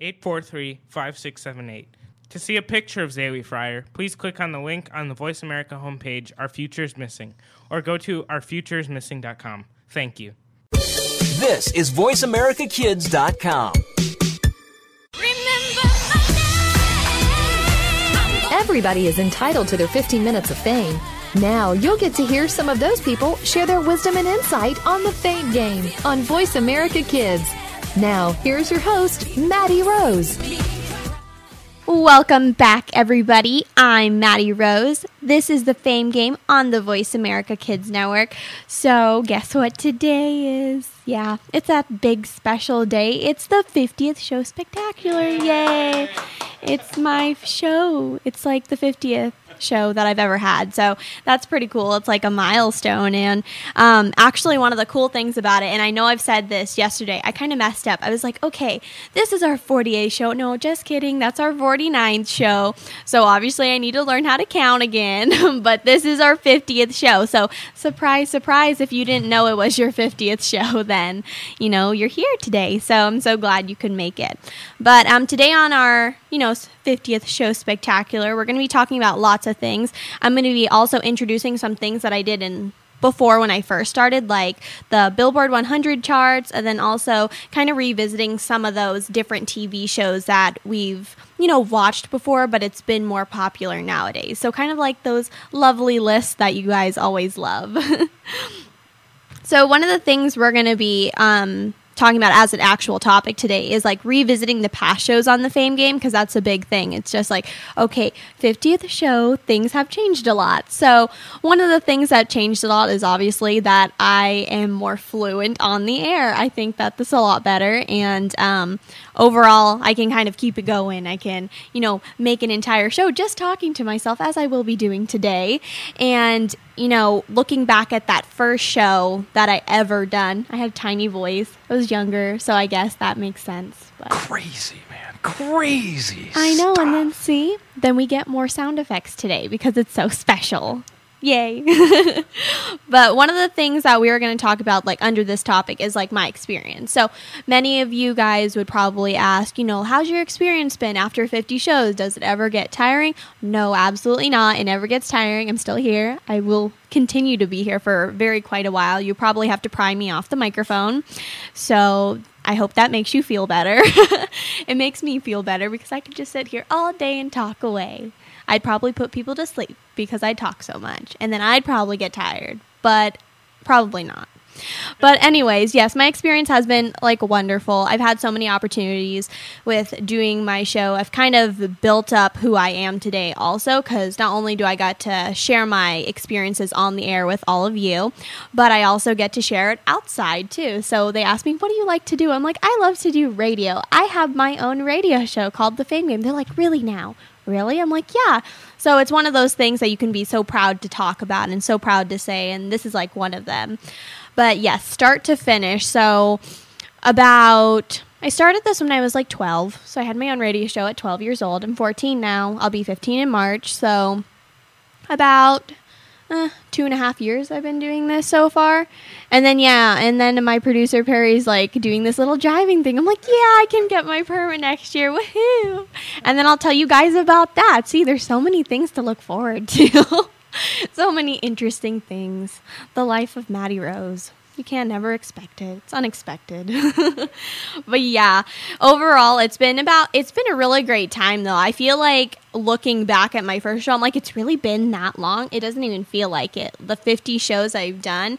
843 5678. To see a picture of Zaylee Fryer, please click on the link on the Voice America homepage, Our Future is Missing, or go to ourfutureismissing.com. Thank you. This is VoiceAmericaKids.com. Everybody is entitled to their 15 minutes of fame. Now you'll get to hear some of those people share their wisdom and insight on the Fame Game on Voice America Kids. Now, here's your host, Maddie Rose. Welcome back, everybody. I'm Maddie Rose. This is the Fame Game on the Voice America Kids Network. So, guess what today is? Yeah, it's that big special day. It's the 50th show spectacular. Yay! It's my show. It's like the 50th show that I've ever had. So that's pretty cool. It's like a milestone. And um, actually, one of the cool things about it, and I know I've said this yesterday, I kind of messed up. I was like, okay, this is our 48th show. No, just kidding. That's our 49th show. So obviously, I need to learn how to count again. but this is our 50th show. So surprise, surprise, if you didn't know it was your 50th show, then, you know, you're here today. So I'm so glad you could make it. But um, today on our, you know, 50th show spectacular, we're going to be talking about lots of things. I'm going to be also introducing some things that I did in before when I first started, like the Billboard 100 charts, and then also kind of revisiting some of those different TV shows that we've, you know, watched before, but it's been more popular nowadays. So, kind of like those lovely lists that you guys always love. so, one of the things we're going to be, um, talking about as an actual topic today is like revisiting the past shows on the fame game because that's a big thing. It's just like, okay, 50th show, things have changed a lot. So, one of the things that changed a lot is obviously that I am more fluent on the air. I think that this is a lot better. And um, overall, I can kind of keep it going. I can, you know, make an entire show just talking to myself as I will be doing today. And, you know, looking back at that first show that I ever done, I had a tiny voice. I was younger, so I guess that makes sense. But crazy, man. Crazy. I know, and then see, then we get more sound effects today because it's so special. Yay. but one of the things that we are going to talk about, like under this topic, is like my experience. So many of you guys would probably ask, you know, how's your experience been after 50 shows? Does it ever get tiring? No, absolutely not. It never gets tiring. I'm still here. I will continue to be here for very quite a while. You probably have to pry me off the microphone. So I hope that makes you feel better. it makes me feel better because I could just sit here all day and talk away. I'd probably put people to sleep because I talk so much. And then I'd probably get tired, but probably not. But anyways, yes, my experience has been like wonderful. I've had so many opportunities with doing my show. I've kind of built up who I am today also cuz not only do I got to share my experiences on the air with all of you, but I also get to share it outside too. So they ask me, "What do you like to do?" I'm like, "I love to do radio. I have my own radio show called The Fame Game." They're like, "Really now?" Really? I'm like, yeah. So it's one of those things that you can be so proud to talk about and so proud to say, and this is like one of them. But yes, start to finish. So about I started this when I was like 12. So I had my own radio show at 12 years old. I'm 14 now. I'll be 15 in March. So about uh, two and a half years I've been doing this so far. And then, yeah, and then my producer Perry's like doing this little driving thing. I'm like, yeah, I can get my permit next year. Woohoo! And then I'll tell you guys about that. See, there's so many things to look forward to. so many interesting things. The life of Maddie Rose. You can't never expect it. It's unexpected. but yeah, overall, it's been about, it's been a really great time though. I feel like looking back at my first show, I'm like, it's really been that long. It doesn't even feel like it. The 50 shows I've done,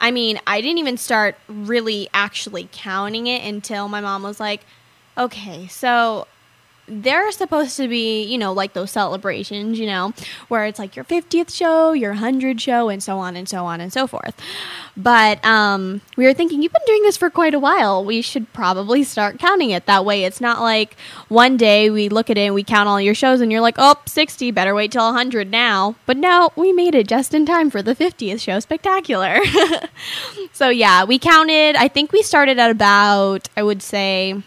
I mean, I didn't even start really actually counting it until my mom was like, okay, so they're supposed to be, you know, like those celebrations, you know, where it's like your 50th show, your 100 show, and so on and so on and so forth. But um, we were thinking, you've been doing this for quite a while. We should probably start counting it that way. It's not like one day we look at it and we count all your shows and you're like, oh, 60, better wait till 100 now. But no, we made it just in time for the 50th show spectacular. so yeah, we counted, I think we started at about, I would say,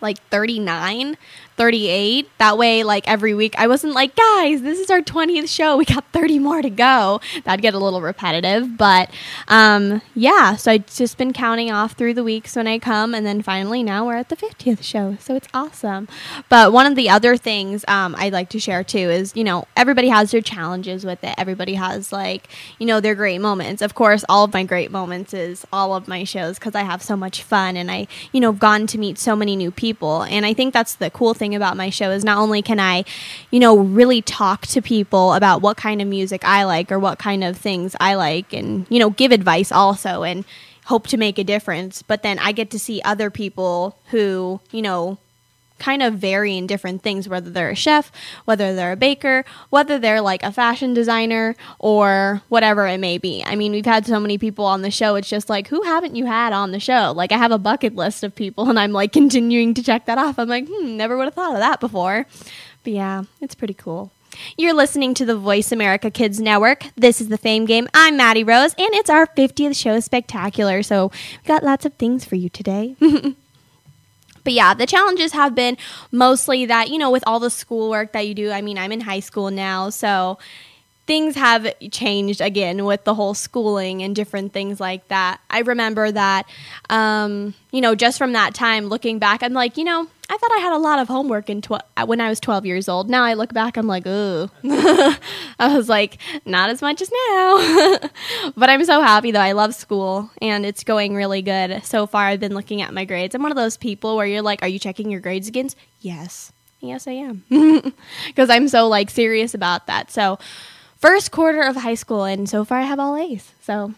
like 39 38 that way like every week i wasn't like guys this is our 20th show. We got 30 more to go. That'd get a little repetitive but um yeah. So i've just been counting off through the weeks when i come and then finally now we're at the 50th show. So it's awesome. But one of the other things um, i'd like to share too is you know everybody has their challenges with it. Everybody has like you know their great moments. Of course all of my great moments is all of my shows because i have so much fun and i you know gone to meet so many new people. And i think that's the cool thing about my show is not only can I, you know, really talk to people about what kind of music I like or what kind of things I like and, you know, give advice also and hope to make a difference, but then I get to see other people who, you know, kind of vary in different things, whether they're a chef, whether they're a baker, whether they're like a fashion designer or whatever it may be. I mean, we've had so many people on the show. It's just like, who haven't you had on the show? Like, I have a bucket list of people and I'm like continuing to check that off. I'm like, hmm, never would have thought of that before. But yeah, it's pretty cool. You're listening to the Voice America Kids Network. This is the Fame Game. I'm Maddie Rose, and it's our 50th show spectacular. So, we've got lots of things for you today. But yeah, the challenges have been mostly that, you know, with all the schoolwork that you do. I mean, I'm in high school now, so things have changed again with the whole schooling and different things like that. I remember that, um, you know, just from that time looking back, I'm like, you know, I thought I had a lot of homework in tw- uh, when I was 12 years old. Now I look back, I'm like, ooh. I was like, not as much as now. but I'm so happy though. I love school and it's going really good. So far, I've been looking at my grades. I'm one of those people where you're like, are you checking your grades again? Yes. Yes, I am. Because I'm so like serious about that. So, first quarter of high school, and so far I have all A's. So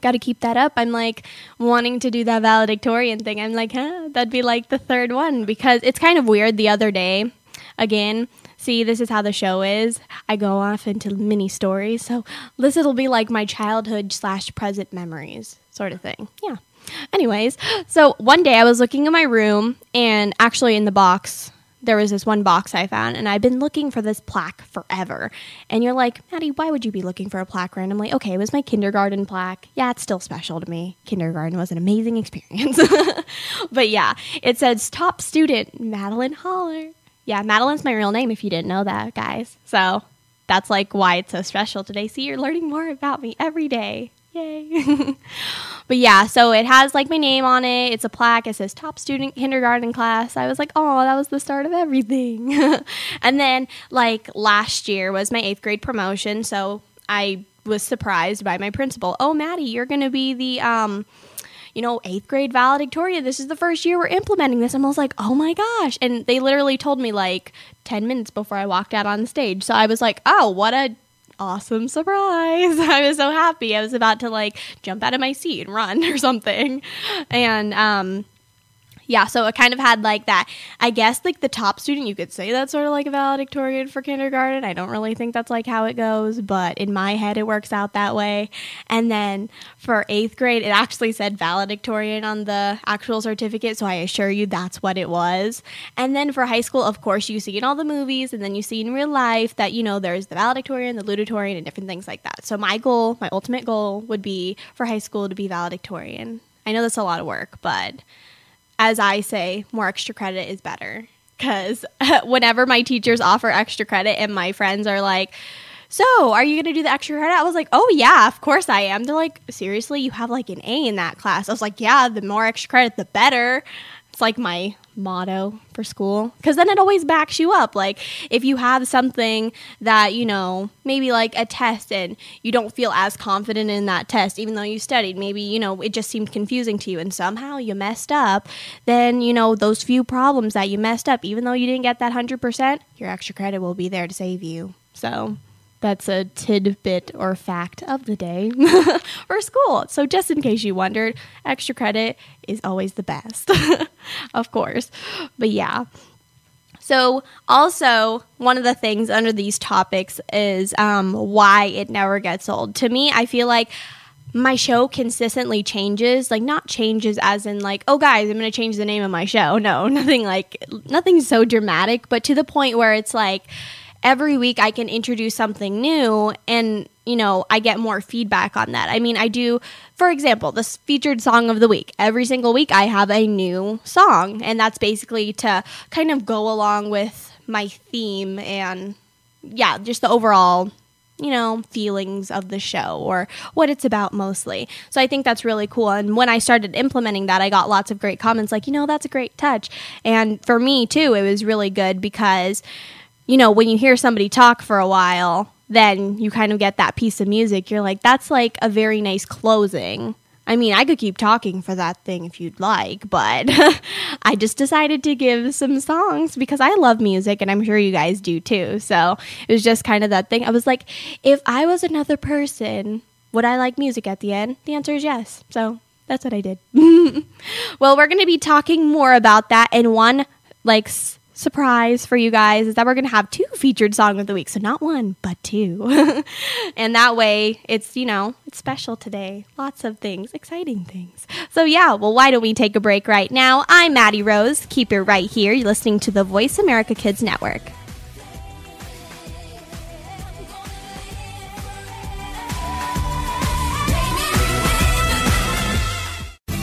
got to keep that up. I'm like wanting to do that valedictorian thing. I'm like, huh, that'd be like the third one because it's kind of weird. The other day, again, see, this is how the show is. I go off into mini stories. So this will be like my childhood slash present memories sort of thing. Yeah. Anyways, so one day I was looking in my room and actually in the box there was this one box I found, and I've been looking for this plaque forever. And you're like, Maddie, why would you be looking for a plaque randomly? Okay, it was my kindergarten plaque. Yeah, it's still special to me. Kindergarten was an amazing experience. but yeah, it says top student, Madeline Holler. Yeah, Madeline's my real name if you didn't know that, guys. So that's like why it's so special today. See, you're learning more about me every day. Yay. but yeah, so it has like my name on it. It's a plaque. It says top student kindergarten class. I was like, oh, that was the start of everything. and then like last year was my eighth grade promotion. So I was surprised by my principal. Oh, Maddie, you're going to be the, um, you know, eighth grade valedictorian. This is the first year we're implementing this. And I was like, oh my gosh. And they literally told me like 10 minutes before I walked out on stage. So I was like, oh, what a awesome surprise. I was so happy. I was about to like jump out of my seat and run or something. And um yeah, so it kind of had like that. I guess like the top student, you could say that's sort of like a valedictorian for kindergarten. I don't really think that's like how it goes, but in my head, it works out that way. And then for eighth grade, it actually said valedictorian on the actual certificate, so I assure you that's what it was. And then for high school, of course, you see in all the movies, and then you see in real life that you know there's the valedictorian, the ludictorian, and different things like that. So my goal, my ultimate goal, would be for high school to be valedictorian. I know that's a lot of work, but as I say, more extra credit is better. Because whenever my teachers offer extra credit and my friends are like, so are you going to do the extra credit? I was like, oh, yeah, of course I am. They're like, seriously, you have like an A in that class. I was like, yeah, the more extra credit, the better. It's like my motto for school. Because then it always backs you up. Like if you have something that you know maybe like a test and you don't feel as confident in that test even though you studied maybe you know it just seemed confusing to you and somehow you messed up then you know those few problems that you messed up even though you didn't get that 100% your extra credit will be there to save you. So that's a tidbit or fact of the day for school. So, just in case you wondered, extra credit is always the best, of course. But yeah. So, also, one of the things under these topics is um, why it never gets old. To me, I feel like my show consistently changes. Like, not changes as in, like, oh, guys, I'm going to change the name of my show. No, nothing like, nothing so dramatic, but to the point where it's like, every week I can introduce something new and you know, I get more feedback on that. I mean, I do, for example, this featured song of the week. Every single week I have a new song, and that's basically to kind of go along with my theme and, yeah, just the overall you know, feelings of the show or what it's about mostly. So I think that's really cool. And when I started implementing that, I got lots of great comments like, you know, that's a great touch. And for me, too, it was really good because, you know, when you hear somebody talk for a while, then you kind of get that piece of music. You're like, that's like a very nice closing. I mean, I could keep talking for that thing if you'd like, but I just decided to give some songs because I love music and I'm sure you guys do too. So it was just kind of that thing. I was like, if I was another person, would I like music at the end? The answer is yes. So that's what I did. well, we're going to be talking more about that in one like surprise for you guys is that we're going to have two featured song of the week. So not one, but two. and that way it's, you know, it's special today. Lots of things, exciting things. So yeah, well, why don't we take a break right now? I'm Maddie Rose. Keep it right here. You're listening to the Voice America Kids Network.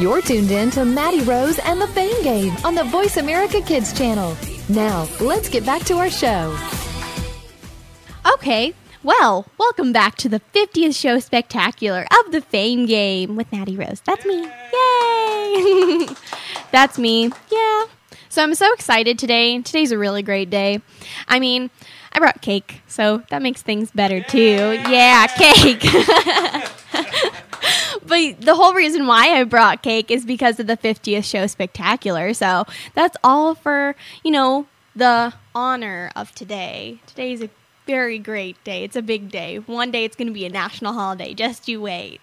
You're tuned in to Maddie Rose and the Fame Game on the Voice America Kids channel. Now, let's get back to our show. Okay, well, welcome back to the 50th show spectacular of the Fame Game with Maddie Rose. That's me. Yay! That's me. Yeah. So I'm so excited today. Today's a really great day. I mean, I brought cake, so that makes things better too. Yeah, cake. but the whole reason why I brought cake is because of the 50th show spectacular. So that's all for, you know, the honor of today. Today's a very great day. It's a big day. One day it's going to be a national holiday. Just you wait.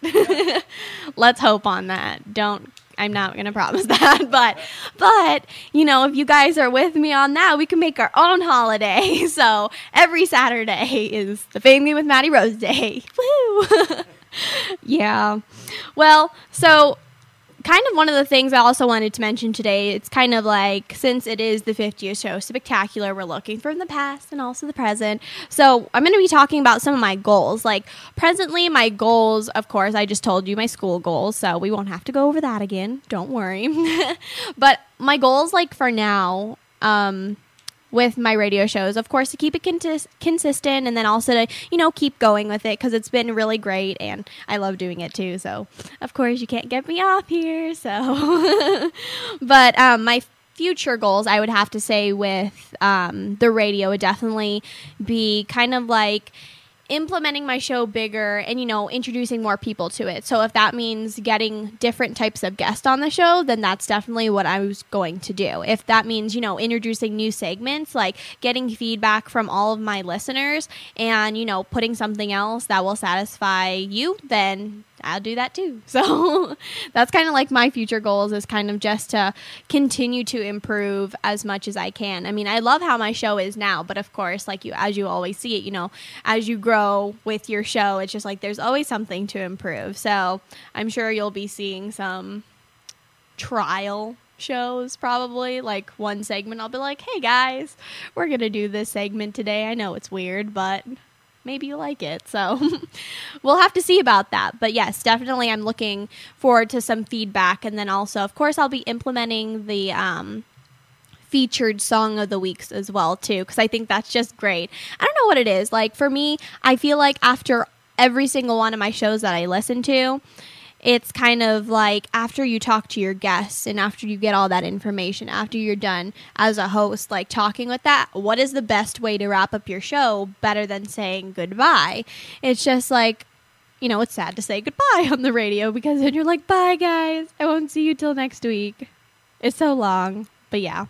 Let's hope on that. Don't I'm not going to promise that, but but you know, if you guys are with me on that, we can make our own holiday. So, every Saturday is the Game with Maddie Rose Day. Woo! Yeah. Well, so kind of one of the things I also wanted to mention today, it's kind of like since it is the 50th show spectacular, we're looking from the past and also the present. So I'm going to be talking about some of my goals. Like presently, my goals, of course, I just told you my school goals, so we won't have to go over that again. Don't worry. but my goals, like for now, um, with my radio shows. Of course, to keep it consistent and then also to, you know, keep going with it because it's been really great and I love doing it too. So, of course, you can't get me off here. So, but um, my future goals, I would have to say, with um, the radio would definitely be kind of like implementing my show bigger and you know introducing more people to it. So if that means getting different types of guests on the show then that's definitely what i was going to do. If that means you know introducing new segments like getting feedback from all of my listeners and you know putting something else that will satisfy you then I'll do that too. So that's kind of like my future goals is kind of just to continue to improve as much as I can. I mean, I love how my show is now, but of course, like you as you always see it, you know, as you grow with your show, it's just like there's always something to improve. So, I'm sure you'll be seeing some trial shows probably like one segment I'll be like, "Hey guys, we're to do this segment today. I know it's weird, but maybe you like it. So we'll have to see about that. But yes, definitely I'm looking forward to some feedback. And then also, of course, I'll be implementing the um, featured song of the weeks as well, too, because I think that's just great. I don't know what it is. Like for me, I feel like after every single one of my shows that I listen to, it's kind of like after you talk to your guests and after you get all that information, after you're done as a host, like talking with that, what is the best way to wrap up your show better than saying goodbye? It's just like, you know, it's sad to say goodbye on the radio because then you're like, bye, guys. I won't see you till next week. It's so long. But yeah.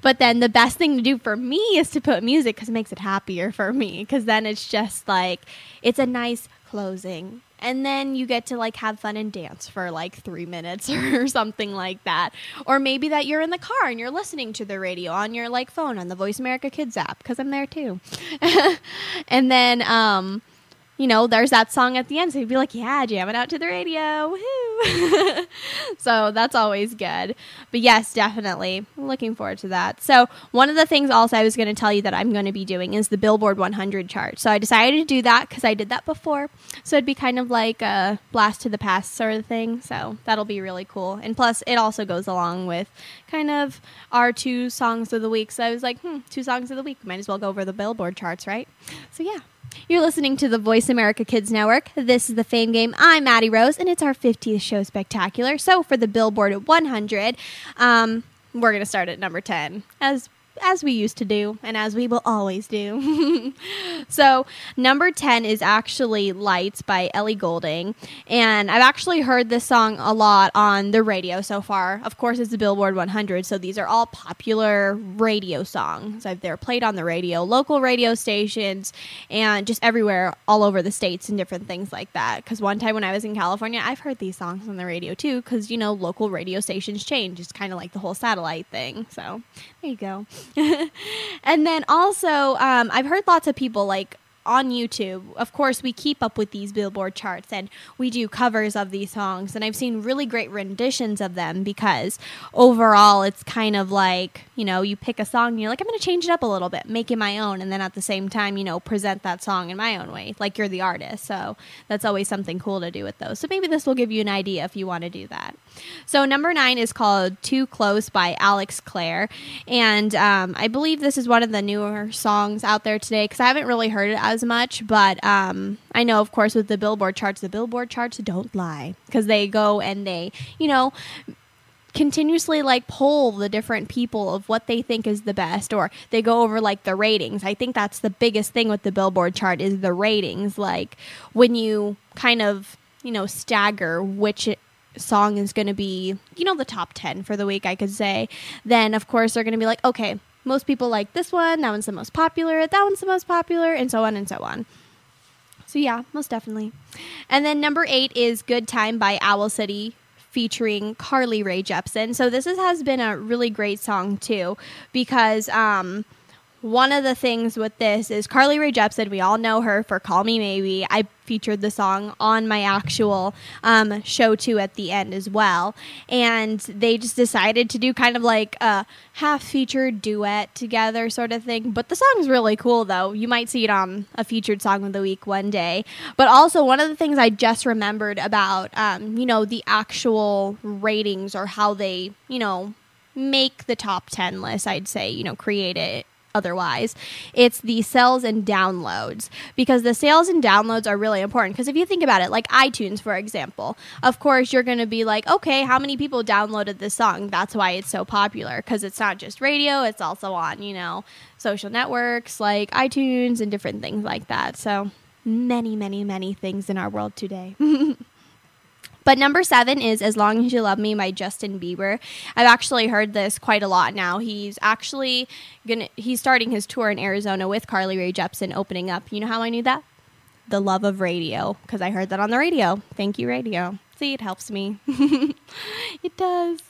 But then the best thing to do for me is to put music because it makes it happier for me. Because then it's just like, it's a nice closing and then you get to like have fun and dance for like three minutes or something like that. Or maybe that you're in the car and you're listening to the radio on your like phone on the voice america kids app because i'm there too. And then um you know, there's that song at the end. So you'd be like, yeah, jam it out to the radio. Woohoo. so that's always good. But yes, definitely. Looking forward to that. So, one of the things also I was going to tell you that I'm going to be doing is the Billboard 100 chart. So, I decided to do that because I did that before. So, it'd be kind of like a blast to the past sort of thing. So, that'll be really cool. And plus, it also goes along with kind of our two songs of the week. So, I was like, hmm, two songs of the week. Might as well go over the Billboard charts, right? So, yeah. You're listening to the Voice America Kids Network. This is the Fame Game. I'm Maddie Rose, and it's our 50th show spectacular. So for the Billboard at 100, um, we're going to start at number 10, as as we used to do and as we will always do. so, number 10 is actually Lights by Ellie Goulding. And I've actually heard this song a lot on the radio so far. Of course, it's the Billboard 100, so these are all popular radio songs. They're played on the radio, local radio stations, and just everywhere, all over the states and different things like that. Because one time when I was in California, I've heard these songs on the radio too, because, you know, local radio stations change. It's kind of like the whole satellite thing. So, there you go. and then also, um, I've heard lots of people like on YouTube, of course, we keep up with these Billboard charts and we do covers of these songs. And I've seen really great renditions of them because overall, it's kind of like, you know, you pick a song and you're like, I'm going to change it up a little bit, make it my own. And then at the same time, you know, present that song in my own way, like you're the artist. So that's always something cool to do with those. So maybe this will give you an idea if you want to do that. So number nine is called Too Close by Alex Clare. And um, I believe this is one of the newer songs out there today because I haven't really heard it as much. But um, I know, of course, with the Billboard charts, the Billboard charts don't lie because they go and they, you know, continuously like poll the different people of what they think is the best or they go over like the ratings i think that's the biggest thing with the billboard chart is the ratings like when you kind of you know stagger which song is going to be, you know, the top 10 for the week, I could say, then of course they're going to be like, okay, most people like this one, that one's the most popular, that one's the most popular, and so on and so on. So yeah, most definitely. And then number eight is Good Time by Owl City featuring Carly Rae Jepsen. So this is, has been a really great song too because um, one of the things with this is Carly Rae Jepsen. We all know her for "Call Me Maybe." I featured the song on my actual um, show too at the end as well, and they just decided to do kind of like a half-featured duet together sort of thing. But the song's really cool, though. You might see it on a featured song of the week one day. But also, one of the things I just remembered about, um, you know, the actual ratings or how they, you know make the top 10 list, I'd say, you know, create it otherwise. It's the sales and downloads because the sales and downloads are really important. Because if you think about it, like iTunes, for example, of course, you're going to be like, okay, how many people downloaded this song? That's why it's so popular because it's not just radio, it's also on, you know, social networks like iTunes and different things like that. So many, many, many things in our world today. But number seven is As Long as You Love Me by Justin Bieber. I've actually heard this quite a lot now. He's actually gonna he's starting his tour in Arizona with Carly Rae Jepsen opening up. You know how I knew that? The love of radio, because I heard that on the radio. Thank you, radio. See, it helps me. it does.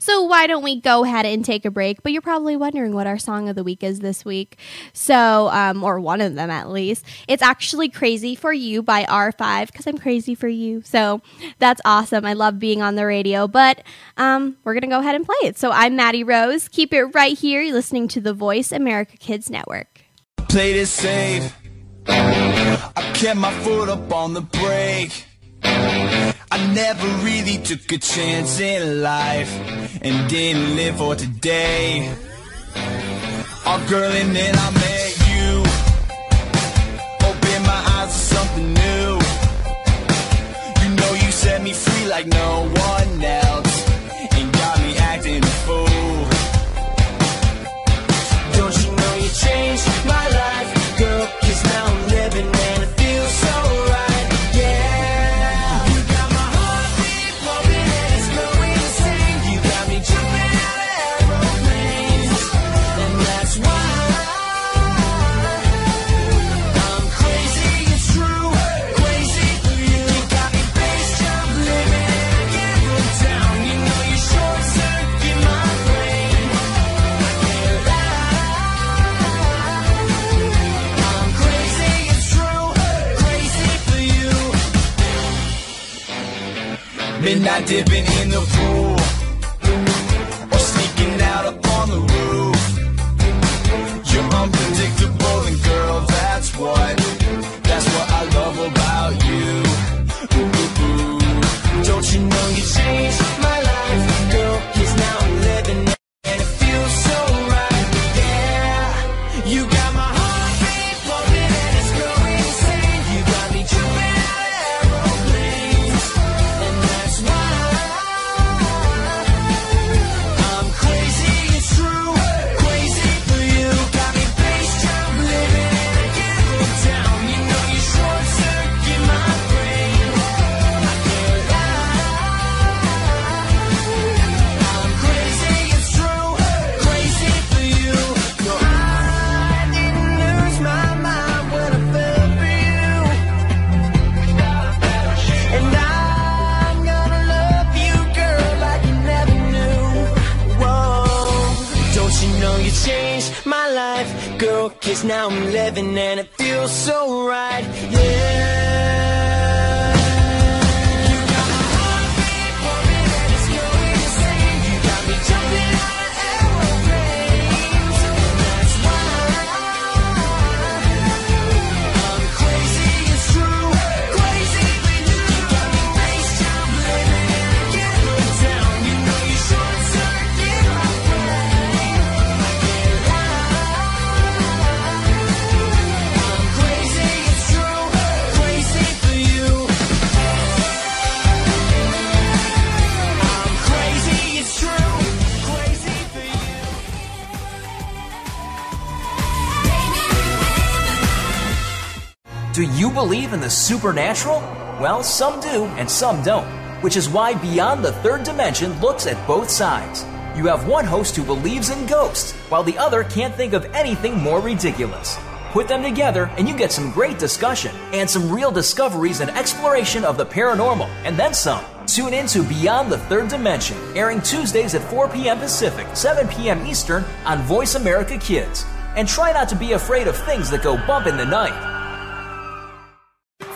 So, why don't we go ahead and take a break? But you're probably wondering what our song of the week is this week. So, um, or one of them at least. It's actually Crazy for You by R5 because I'm crazy for you. So, that's awesome. I love being on the radio. But um, we're going to go ahead and play it. So, I'm Maddie Rose. Keep it right here. You're listening to the Voice America Kids Network. Played it safe. I kept my foot up on the brake. I never really took a chance in life and didn't live for today. Oh, girl, and then I met you. Opened my eyes to something new. You know, you set me free like no one dipping in the pool. Believe in the supernatural? Well, some do and some don't, which is why Beyond the Third Dimension looks at both sides. You have one host who believes in ghosts, while the other can't think of anything more ridiculous. Put them together and you get some great discussion and some real discoveries and exploration of the paranormal, and then some. Tune in to Beyond the Third Dimension, airing Tuesdays at 4 p.m. Pacific, 7 p.m. Eastern on Voice America Kids. And try not to be afraid of things that go bump in the night.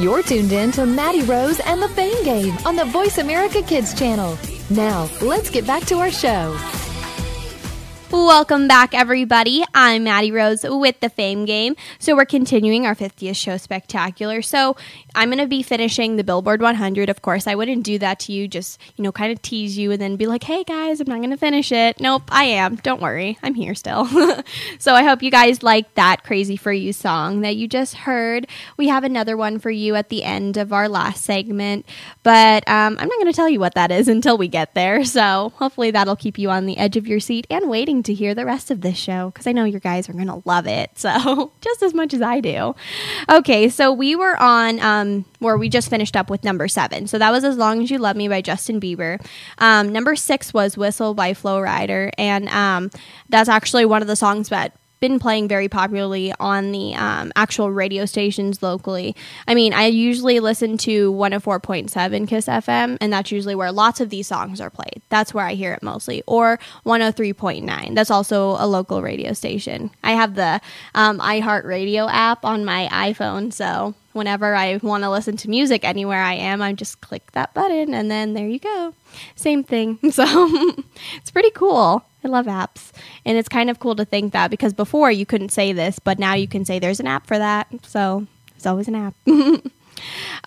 You're tuned in to Maddie Rose and the Fame Game on the Voice America Kids channel. Now, let's get back to our show. Welcome back, everybody. I'm Maddie Rose with the Fame Game. So, we're continuing our 50th show spectacular. So, I'm going to be finishing the Billboard 100. Of course, I wouldn't do that to you, just, you know, kind of tease you and then be like, hey guys, I'm not going to finish it. Nope, I am. Don't worry. I'm here still. so, I hope you guys like that Crazy for You song that you just heard. We have another one for you at the end of our last segment, but um, I'm not going to tell you what that is until we get there. So, hopefully, that'll keep you on the edge of your seat and waiting to hear the rest of this show because I know you guys are going to love it. So, just as much as I do. Okay, so we were on um, where we just finished up with number seven. So, that was As Long as You Love Me by Justin Bieber. Um, number six was Whistle by Flo Rida. And um, that's actually one of the songs that been playing very popularly on the um, actual radio stations locally. I mean, I usually listen to 104.7 Kiss FM, and that's usually where lots of these songs are played. That's where I hear it mostly. Or 103.9. That's also a local radio station. I have the um, iHeartRadio app on my iPhone, so whenever I want to listen to music anywhere I am, I just click that button, and then there you go. Same thing. So it's pretty cool. I love apps. And it's kind of cool to think that because before you couldn't say this, but now you can say there's an app for that. So there's always an app.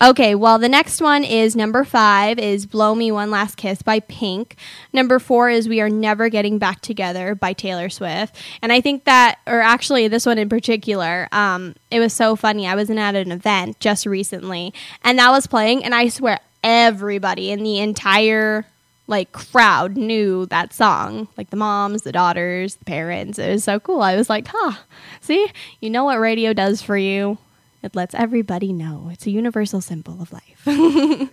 okay, well, the next one is number five is Blow Me One Last Kiss by Pink. Number four is We Are Never Getting Back Together by Taylor Swift. And I think that, or actually this one in particular, um, it was so funny. I was at an event just recently and that was playing, and I swear everybody in the entire like crowd knew that song like the moms the daughters the parents it was so cool i was like huh see you know what radio does for you it lets everybody know it's a universal symbol of life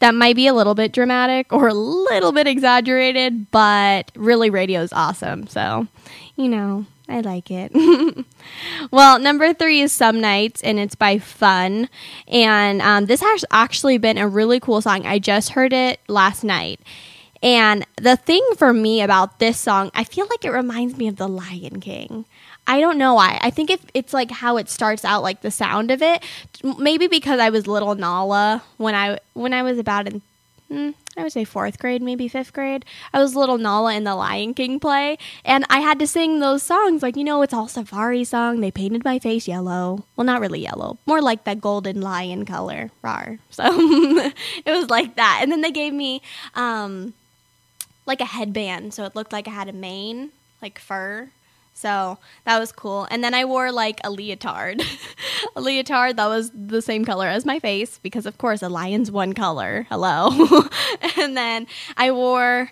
that might be a little bit dramatic or a little bit exaggerated but really radio is awesome so you know I like it. well, number three is Some Nights, and it's by Fun. And um, this has actually been a really cool song. I just heard it last night. And the thing for me about this song, I feel like it reminds me of The Lion King. I don't know why. I think if it's like how it starts out, like the sound of it. Maybe because I was little Nala when I when I was about in mm, I would say fourth grade, maybe fifth grade. I was little Nala in the Lion King play, and I had to sing those songs. Like, you know, it's all safari song. They painted my face yellow. Well, not really yellow, more like that golden lion color. Rar. So it was like that. And then they gave me um, like a headband, so it looked like I had a mane, like fur. So that was cool. And then I wore like a leotard. a leotard that was the same color as my face because, of course, a lion's one color. Hello. and then I wore,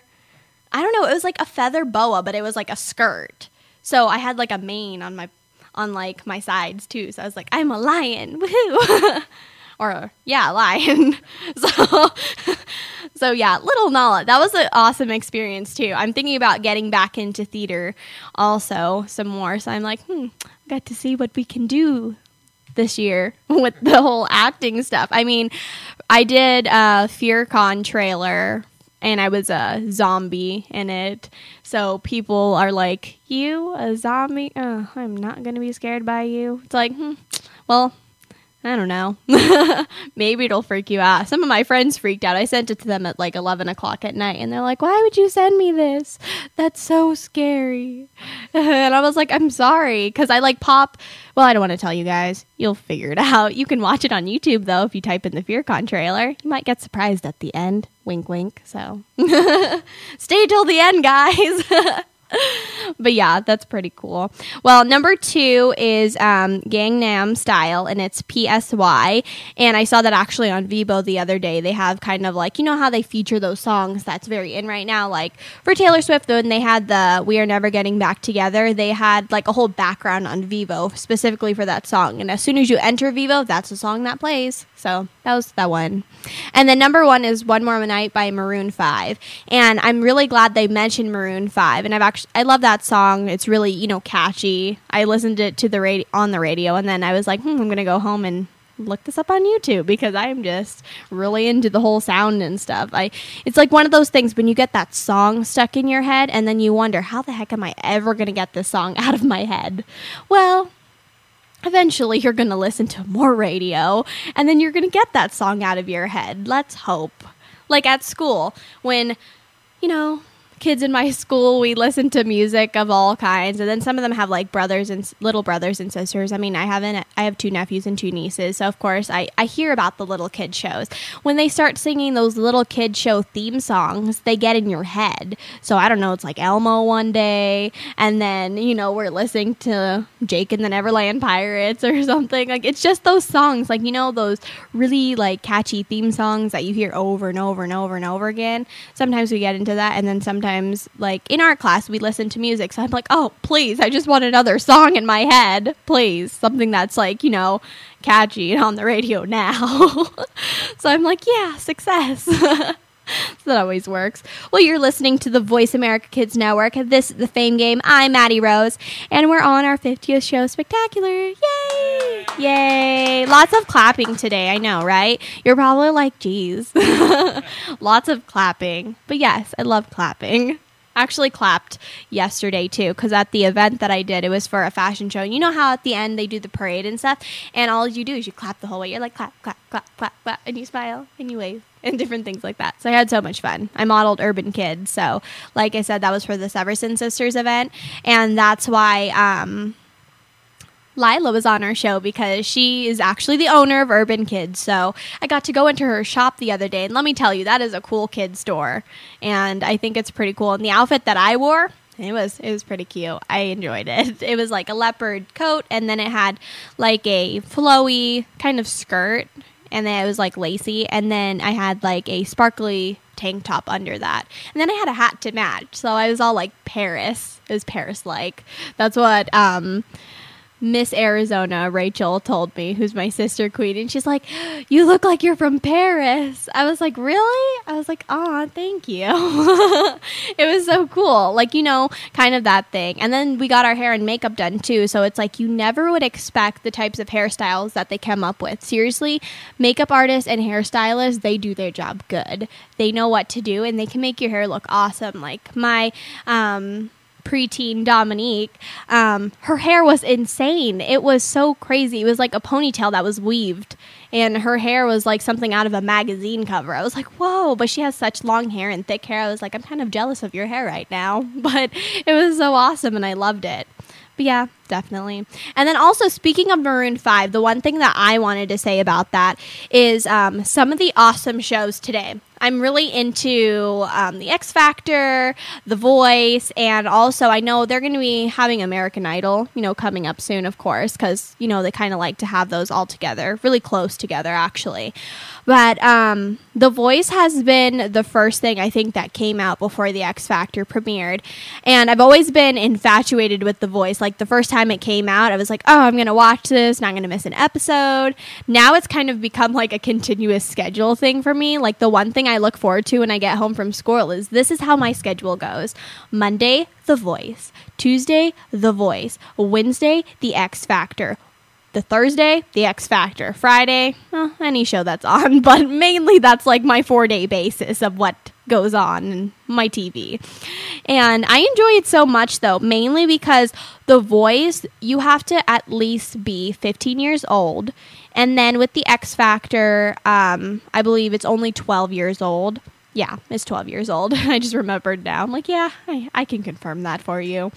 I don't know, it was like a feather boa, but it was like a skirt. So I had like a mane on my on like my sides too. So I was like, I'm a lion, woohoo! Or yeah, lion. so, so yeah, little Nala. That was an awesome experience too. I'm thinking about getting back into theater also some more. So I'm like, hmm, got to see what we can do this year with the whole acting stuff. I mean, I did a FearCon trailer and I was a zombie in it. So people are like, "You a zombie? Uh, I'm not gonna be scared by you." It's like, hmm, well, I don't know. Maybe it'll freak you out. Some of my friends freaked out. I sent it to them at like 11 o'clock at night, and they're like, Why would you send me this? That's so scary. and I was like, I'm sorry. Because I like pop. Well, I don't want to tell you guys. You'll figure it out. You can watch it on YouTube, though, if you type in the FearCon trailer. You might get surprised at the end. Wink, wink. So stay till the end, guys. but yeah, that's pretty cool. Well, number two is um, Gangnam Style, and it's PSY. And I saw that actually on Vevo the other day. They have kind of like, you know how they feature those songs that's very in right now? Like for Taylor Swift, when they had the We Are Never Getting Back Together, they had like a whole background on Vevo specifically for that song. And as soon as you enter Vevo, that's the song that plays. So that was that one. And then number one is One More Night by Maroon 5. And I'm really glad they mentioned Maroon 5. And I've actually, I love that song. It's really, you know, catchy. I listened it to the radio on the radio and then I was like, hmm, I'm going to go home and look this up on YouTube because I'm just really into the whole sound and stuff. I it's like one of those things when you get that song stuck in your head and then you wonder how the heck am I ever going to get this song out of my head? Well, eventually you're going to listen to more radio and then you're going to get that song out of your head. Let's hope. Like at school when you know, kids in my school, we listen to music of all kinds, and then some of them have like brothers and little brothers and sisters. I mean, I have an, I have two nephews and two nieces, so of course I I hear about the little kid shows. When they start singing those little kid show theme songs, they get in your head. So I don't know, it's like Elmo one day, and then you know we're listening to Jake and the Neverland Pirates or something. Like it's just those songs, like you know those really like catchy theme songs that you hear over and over and over and over again. Sometimes we get into that, and then sometimes like in our class we listen to music. So I'm like, oh please, I just want another song in my head, please, something that's like you know catchy and on the radio now. so I'm like, yeah, success. That always works. Well, you're listening to the Voice America Kids Network. This is the Fame Game. I'm Maddie Rose, and we're on our 50th show spectacular. Yay! Yay! Lots of clapping today. I know, right? You're probably like, geez. Lots of clapping. But yes, I love clapping. Actually, clapped yesterday too, because at the event that I did, it was for a fashion show. And you know how at the end they do the parade and stuff, and all you do is you clap the whole way. You're like clap, clap, clap, clap, clap, and you smile and you wave and different things like that. So I had so much fun. I modeled Urban Kids, so like I said, that was for the Severson Sisters event, and that's why um, Lila was on our show because she is actually the owner of Urban Kids. So I got to go into her shop the other day, and let me tell you, that is a cool kid store, and I think it's pretty cool. And the outfit that I wore. It was it was pretty cute. I enjoyed it. It was like a leopard coat and then it had like a flowy kind of skirt and then it was like lacy and then I had like a sparkly tank top under that. And then I had a hat to match. So I was all like Paris. It was Paris like. That's what um Miss Arizona, Rachel, told me, who's my sister queen, and she's like, You look like you're from Paris. I was like, Really? I was like, Aw, thank you. it was so cool. Like, you know, kind of that thing. And then we got our hair and makeup done too. So it's like you never would expect the types of hairstyles that they come up with. Seriously, makeup artists and hairstylists, they do their job good. They know what to do and they can make your hair look awesome. Like my, um, preteen Dominique, um, her hair was insane. It was so crazy. It was like a ponytail that was weaved, and her hair was like something out of a magazine cover. I was like, whoa, but she has such long hair and thick hair. I was like, I'm kind of jealous of your hair right now, but it was so awesome, and I loved it. But yeah, definitely. And then also speaking of Maroon Five, the one thing that I wanted to say about that is um, some of the awesome shows today. I'm really into um, the X Factor, The Voice, and also I know they're going to be having American Idol, you know, coming up soon, of course, because you know they kind of like to have those all together, really close together, actually. But um, The Voice has been the first thing I think that came out before the X Factor premiered, and I've always been infatuated with The Voice. Like the first time it came out, I was like, oh, I'm going to watch this, not going to miss an episode. Now it's kind of become like a continuous schedule thing for me. Like the one thing I look forward to when I get home from school is this is how my schedule goes Monday, The Voice, Tuesday, The Voice, Wednesday, The X Factor. The Thursday, The X Factor. Friday, well, any show that's on, but mainly that's like my four day basis of what goes on in my TV. And I enjoy it so much though, mainly because The Voice, you have to at least be 15 years old. And then with the X Factor, um, I believe it's only 12 years old. Yeah, it's 12 years old. I just remembered now. I'm like, yeah, I, I can confirm that for you.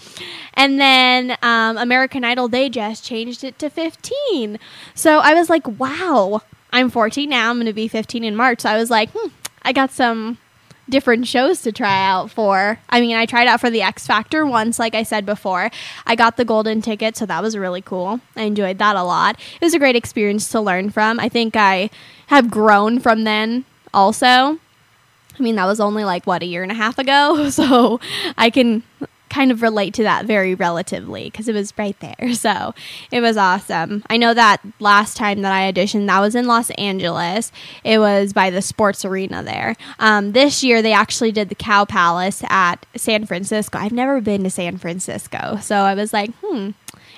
And then um, American Idol, they just changed it to 15. So I was like, wow, I'm 14 now. I'm going to be 15 in March. So I was like, hmm, I got some different shows to try out for. I mean, I tried out for the X Factor once, like I said before. I got the golden ticket, so that was really cool. I enjoyed that a lot. It was a great experience to learn from. I think I have grown from then also. I mean, that was only like, what, a year and a half ago? So I can kind of relate to that very relatively because it was right there. So it was awesome. I know that last time that I auditioned, that was in Los Angeles. It was by the sports arena there. Um, this year, they actually did the Cow Palace at San Francisco. I've never been to San Francisco. So I was like, hmm,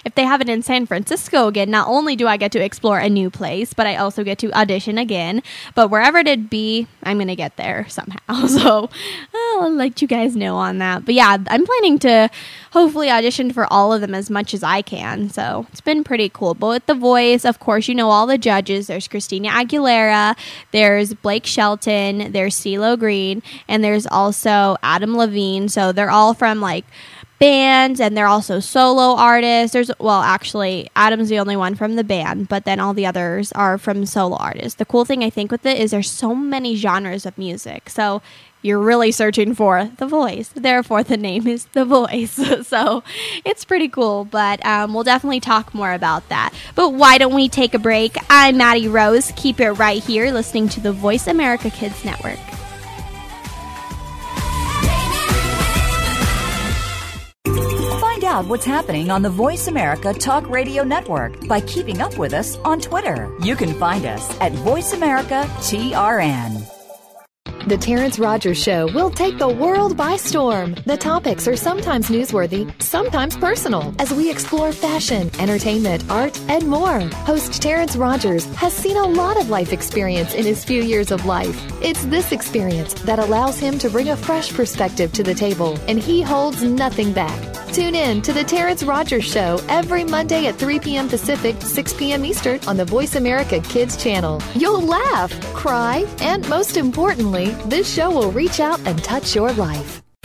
if they have it in San Francisco again, not only do I get to explore a new place, but I also get to audition again. But wherever it'd be, I'm going to get there somehow. So I'll let you guys know on that. But yeah, I'm planning to hopefully audition for all of them as much as I can. So it's been pretty cool. But with The Voice, of course, you know all the judges. There's Christina Aguilera, there's Blake Shelton, there's CeeLo Green, and there's also Adam Levine. So they're all from like bands and they're also solo artists. There's well, actually, Adam's the only one from the band, but then all the others are from solo artists. The cool thing I think with it is there's so many genres of music. So you're really searching for the voice. Therefore, the name is The Voice. so it's pretty cool, but um, we'll definitely talk more about that. But why don't we take a break? I'm Maddie Rose. Keep it right here, listening to the Voice America Kids Network. What's happening on the Voice America Talk Radio Network by keeping up with us on Twitter. You can find us at Voice America TRN. The Terrence Rogers Show will take the world by storm. The topics are sometimes newsworthy, sometimes personal, as we explore fashion, entertainment, art, and more. Host Terrence Rogers has seen a lot of life experience in his few years of life. It's this experience that allows him to bring a fresh perspective to the table, and he holds nothing back. Tune in to The Terrence Rogers Show every Monday at 3 p.m. Pacific, 6 p.m. Eastern on the Voice America Kids channel. You'll laugh, cry, and most importantly, this show will reach out and touch your life.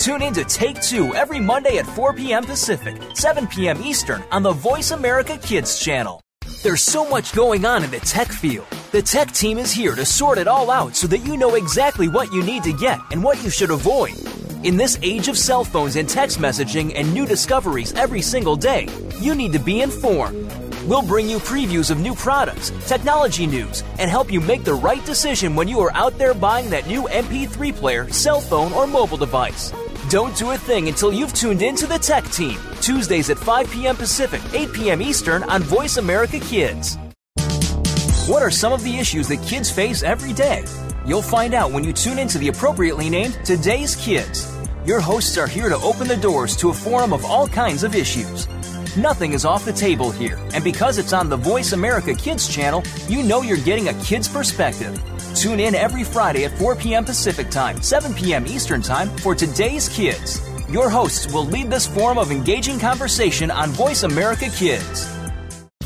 Tune in to Take Two every Monday at 4 p.m. Pacific, 7 p.m. Eastern on the Voice America Kids channel. There's so much going on in the tech field. The tech team is here to sort it all out so that you know exactly what you need to get and what you should avoid. In this age of cell phones and text messaging and new discoveries every single day, you need to be informed. We'll bring you previews of new products, technology news, and help you make the right decision when you are out there buying that new MP3 player, cell phone, or mobile device. Don't do a thing until you've tuned in to the Tech Team, Tuesdays at 5 p.m. Pacific, 8 p.m. Eastern on Voice America Kids. What are some of the issues that kids face every day? You'll find out when you tune into the appropriately named Today's Kids. Your hosts are here to open the doors to a forum of all kinds of issues. Nothing is off the table here, and because it's on the Voice America Kids channel, you know you're getting a kid's perspective. Tune in every Friday at 4 p.m. Pacific Time, 7 p.m. Eastern Time for Today's Kids. Your hosts will lead this forum of engaging conversation on Voice America Kids.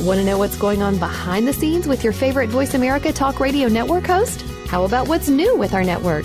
Want to know what's going on behind the scenes with your favorite Voice America Talk Radio Network host? How about what's new with our network?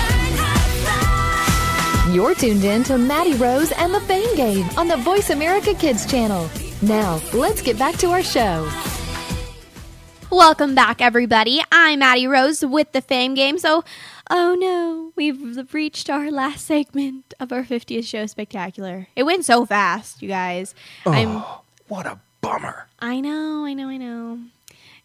You're tuned in to Maddie Rose and the Fame Game on the Voice America Kids channel. Now, let's get back to our show. Welcome back, everybody. I'm Maddie Rose with the Fame Game. So, oh no, we've reached our last segment of our 50th show spectacular. It went so fast, you guys. Oh, I'm. What a bummer. I know, I know, I know.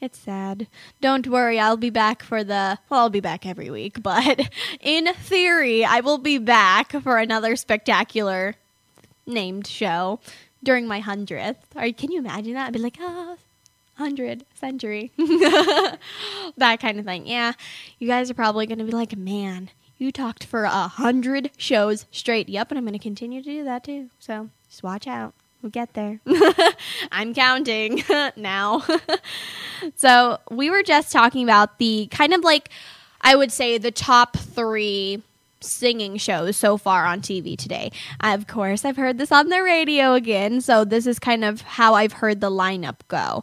It's sad. Don't worry, I'll be back for the. Well, I'll be back every week, but in theory, I will be back for another spectacular named show during my 100th. Or can you imagine that? I'd be like, ah, 100 century. that kind of thing. Yeah, you guys are probably going to be like, man, you talked for a 100 shows straight. Yep, and I'm going to continue to do that too. So just watch out. We'll get there. I'm counting now. so, we were just talking about the kind of like, I would say, the top three singing shows so far on TV today. Of course, I've heard this on the radio again. So, this is kind of how I've heard the lineup go.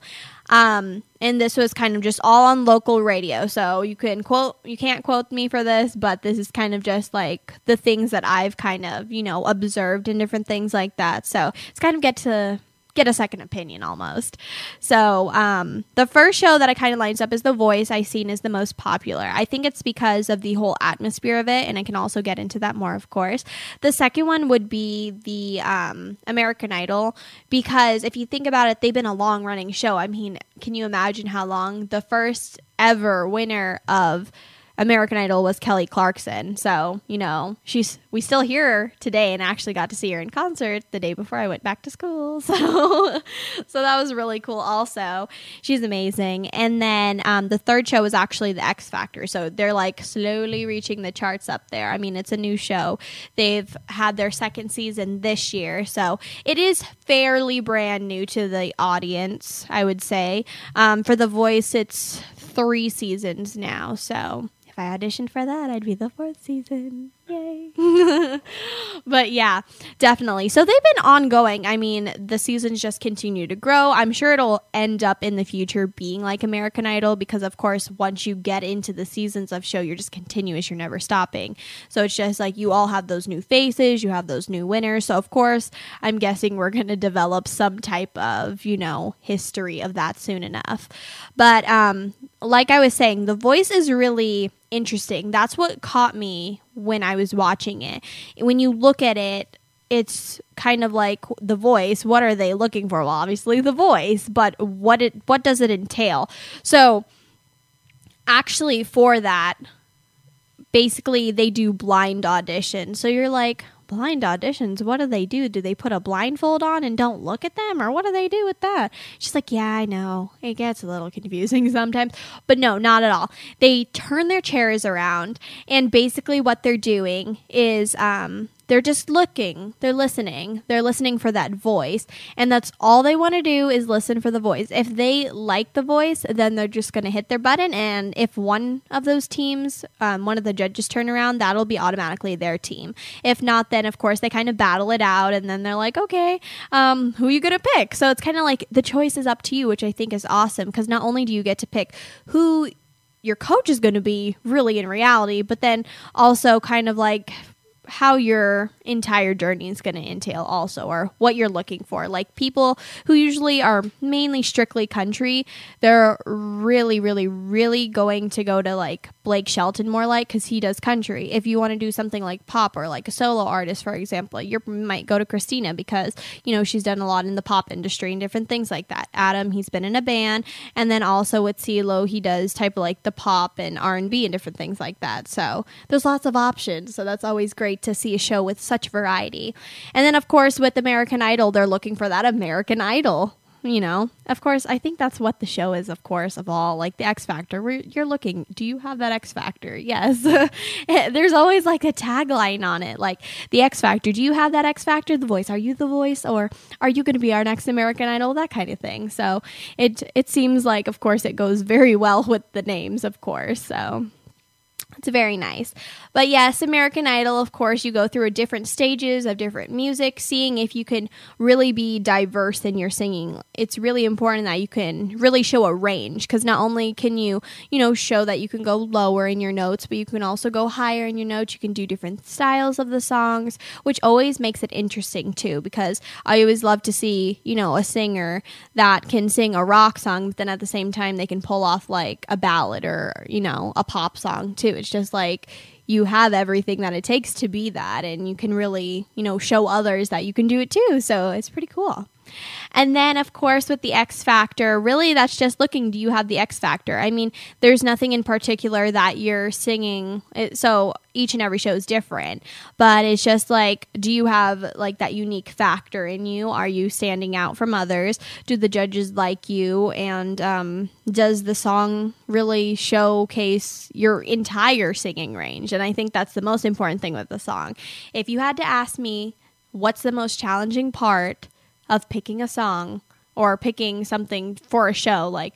Um, and this was kind of just all on local radio. So you can quote, you can't quote me for this, but this is kind of just like the things that I've kind of, you know, observed and different things like that. So it's kind of get to get a second opinion almost. So, um, the first show that I kind of lines up is The Voice I seen is the most popular. I think it's because of the whole atmosphere of it, and I can also get into that more, of course. The second one would be the um, American Idol, because if you think about it, they've been a long running show. I mean, can you imagine how long? The first ever winner of American Idol was Kelly Clarkson. So, you know, she's we still hear her today and actually got to see her in concert the day before I went back to school. So so that was really cool also. She's amazing. And then um, the third show was actually the X Factor. So they're like slowly reaching the charts up there. I mean, it's a new show. They've had their second season this year. So it is fairly brand new to the audience, I would say. Um, for The Voice, it's three seasons now. So if I auditioned for that, I'd be the fourth season. Yay. but yeah, definitely. So they've been ongoing. I mean, the seasons just continue to grow. I'm sure it'll end up in the future being like American Idol because, of course, once you get into the seasons of show, you're just continuous. You're never stopping. So it's just like you all have those new faces, you have those new winners. So, of course, I'm guessing we're going to develop some type of, you know, history of that soon enough. But, um, like I was saying, the voice is really interesting. That's what caught me when I was watching it. When you look at it, it's kind of like the voice. What are they looking for? Well, obviously the voice, but what it what does it entail? So actually for that basically they do blind audition. So you're like, blind auditions, what do they do? Do they put a blindfold on and don't look at them? Or what do they do with that? She's like, Yeah, I know. It gets a little confusing sometimes. But no, not at all. They turn their chairs around, and basically what they're doing is um, they're just looking, they're listening, they're listening for that voice, and that's all they want to do is listen for the voice. If they like the voice, then they're just going to hit their button, and if one of those teams, um, one of the judges turn around, that'll be automatically their team. If not, then of course they kind of battle it out, and then they're like, okay, um, who are you going to pick? So it's kind of like the choice is up to you, which I think is awesome because not only do you get to pick who your coach is going to be really in reality, but then also kind of like how your entire journey is going to entail also or what you're looking for. Like people who usually are mainly strictly country they're really really really going to go to like blake shelton more like because he does country if you want to do something like pop or like a solo artist for example you might go to christina because you know she's done a lot in the pop industry and different things like that adam he's been in a band and then also with CeeLo, he does type of like the pop and r&b and different things like that so there's lots of options so that's always great to see a show with such variety. And then, of course, with American Idol, they're looking for that American Idol. You know, of course, I think that's what the show is, of course, of all like the X Factor. Where you're looking, do you have that X Factor? Yes. Eh, there's always like a tagline on it, like the X Factor. Do you have that X Factor? The voice? Are you the voice, or are you going to be our next American Idol? That kind of thing. So it it seems like, of course, it goes very well with the names, of course. So it's very nice. But yes, American Idol, of course, you go through a different stages of different music, seeing if you can really be diverse in your singing. It's really important that you can really show a range because not only can you, you know, show that you can go lower in your notes, but you can also go higher in your notes. You can do different styles of the songs, which always makes it interesting too because I always love to see, you know, a singer that can sing a rock song, but then at the same time they can pull off like a ballad or, you know, a pop song too. It's just like you have everything that it takes to be that and you can really, you know, show others that you can do it too. So it's pretty cool. And then, of course, with the X Factor, really that's just looking do you have the X Factor? I mean, there's nothing in particular that you're singing. So each and every show is different, but it's just like, do you have like that unique factor in you? Are you standing out from others? Do the judges like you? And um, does the song really showcase your entire singing range? And I think that's the most important thing with the song. If you had to ask me, what's the most challenging part? Of picking a song or picking something for a show like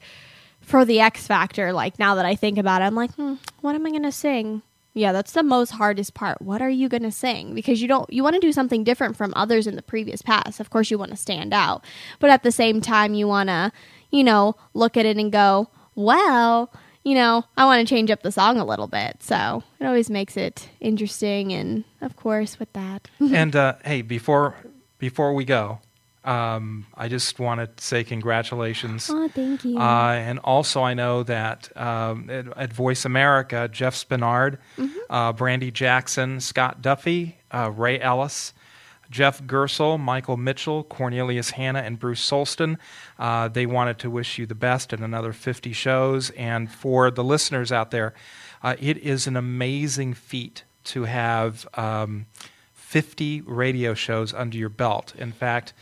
for the X Factor like now that I think about it I'm like hmm, what am I going to sing yeah that's the most hardest part what are you going to sing because you don't you want to do something different from others in the previous past of course you want to stand out but at the same time you want to you know look at it and go well you know, I want to change up the song a little bit. So it always makes it interesting. And of course, with that. and uh, hey, before before we go, um, I just want to say congratulations. Oh, thank you. Uh, and also, I know that um, at, at, Voice America, Jeff Spenard, mm-hmm. uh, Brandy Jackson, Scott Duffy, uh, Ray Ellis, Jeff Gersel, Michael Mitchell, Cornelius Hanna, and Bruce Solston. Uh, they wanted to wish you the best in another 50 shows. And for the listeners out there, uh, it is an amazing feat to have um, 50 radio shows under your belt. In fact,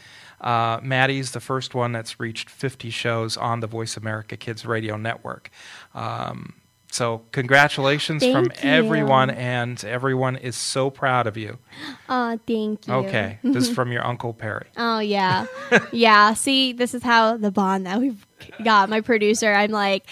uh, Maddie's the first one that's reached 50 shows on the Voice America Kids Radio Network. Um, so congratulations thank from you. everyone, and everyone is so proud of you. Oh, thank you. Okay, this is from your Uncle Perry. Oh yeah, yeah. See, this is how the bond that we've got. My producer, I'm like,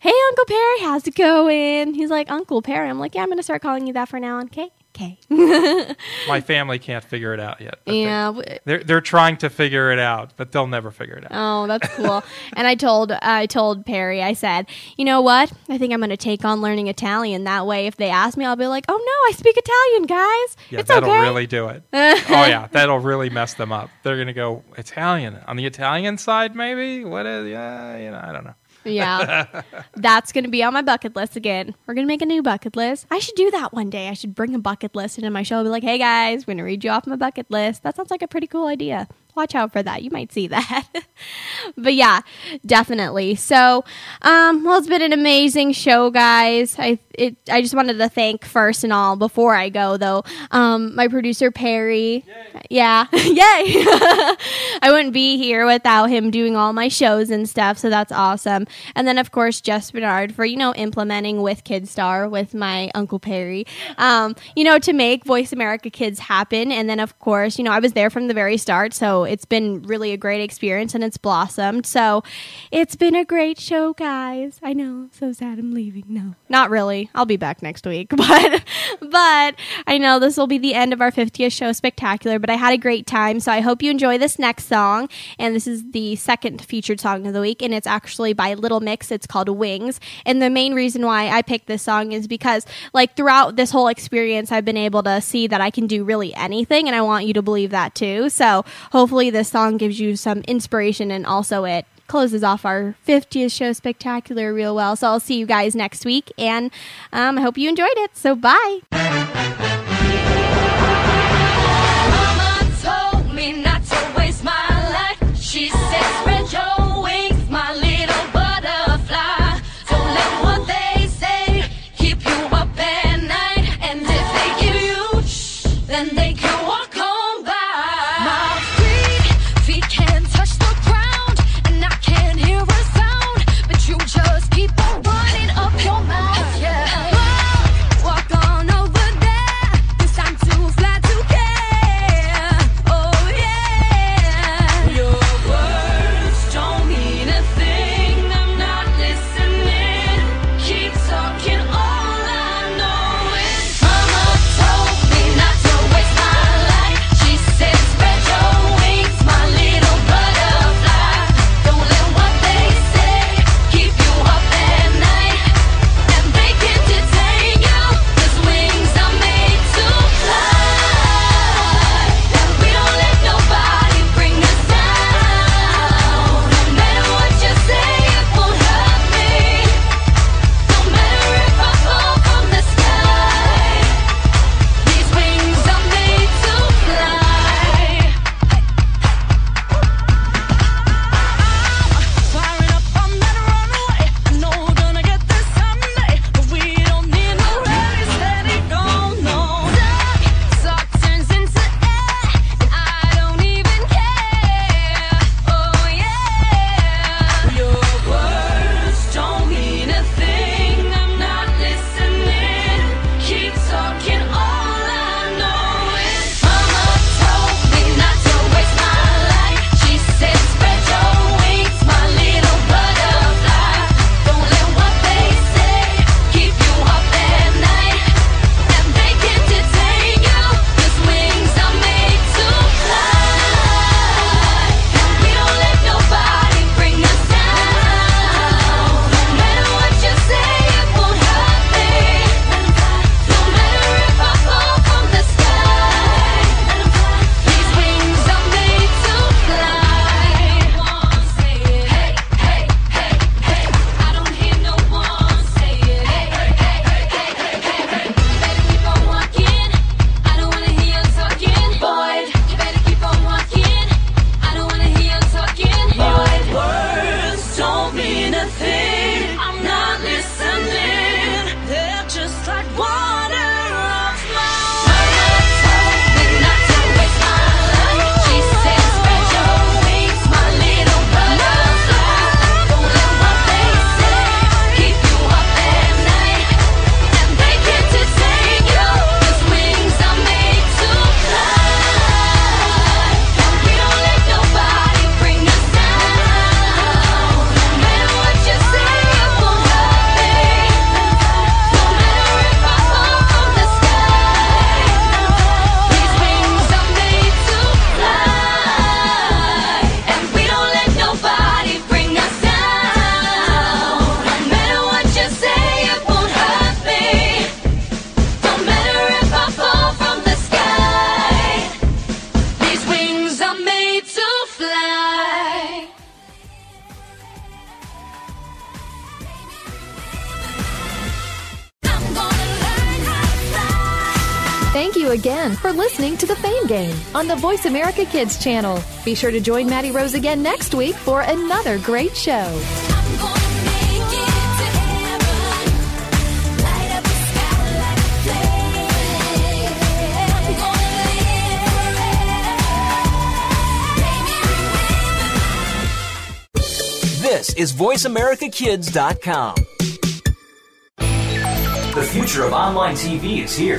"Hey, Uncle Perry, how's it going?" He's like, "Uncle Perry." I'm like, "Yeah, I'm gonna start calling you that for now on." Okay okay. My family can't figure it out yet. Yeah, they, are they're trying to figure it out, but they'll never figure it out. Oh, that's cool. and I told I told Perry, I said, you know what? I think I'm going to take on learning Italian. That way, if they ask me, I'll be like, oh no, I speak Italian, guys. Yeah, it's that'll okay. really do it. oh yeah, that'll really mess them up. They're going to go Italian on the Italian side, maybe. What is? Yeah, you know, I don't know. Yeah. That's going to be on my bucket list again. We're going to make a new bucket list. I should do that one day. I should bring a bucket list into my show and be like, hey guys, we're going to read you off my bucket list. That sounds like a pretty cool idea watch out for that. You might see that. but yeah, definitely. So, um, well, it's been an amazing show, guys. I it I just wanted to thank first and all before I go though, um, my producer Perry. Yay. Yeah, yay! I wouldn't be here without him doing all my shows and stuff. So that's awesome. And then of course Jeff Bernard for you know implementing with KidStar with my Uncle Perry. Um, you know to make Voice America Kids happen. And then of course you know I was there from the very start, so it's been really a great experience and it's blossomed. So it's been a great show, guys. I know, so sad I'm leaving. No, not really. I'll be back next week, but but I know this will be the end of our 50th show spectacular. But I had a great time, so I hope you enjoy this next song. And this is the second featured song of the week, and it's actually by Little Mix. It's called Wings, and the main reason why I picked this song is because like throughout this whole experience, I've been able to see that I can do really anything, and I want you to believe that too. So hopefully hopefully this song gives you some inspiration and also it closes off our 50th show spectacular real well. So I'll see you guys next week and um, I hope you enjoyed it. So bye. the Voice America Kids channel. Be sure to join Maddie Rose again next week for another great show. This is VoiceAmericaKids.com. The future of online TV is here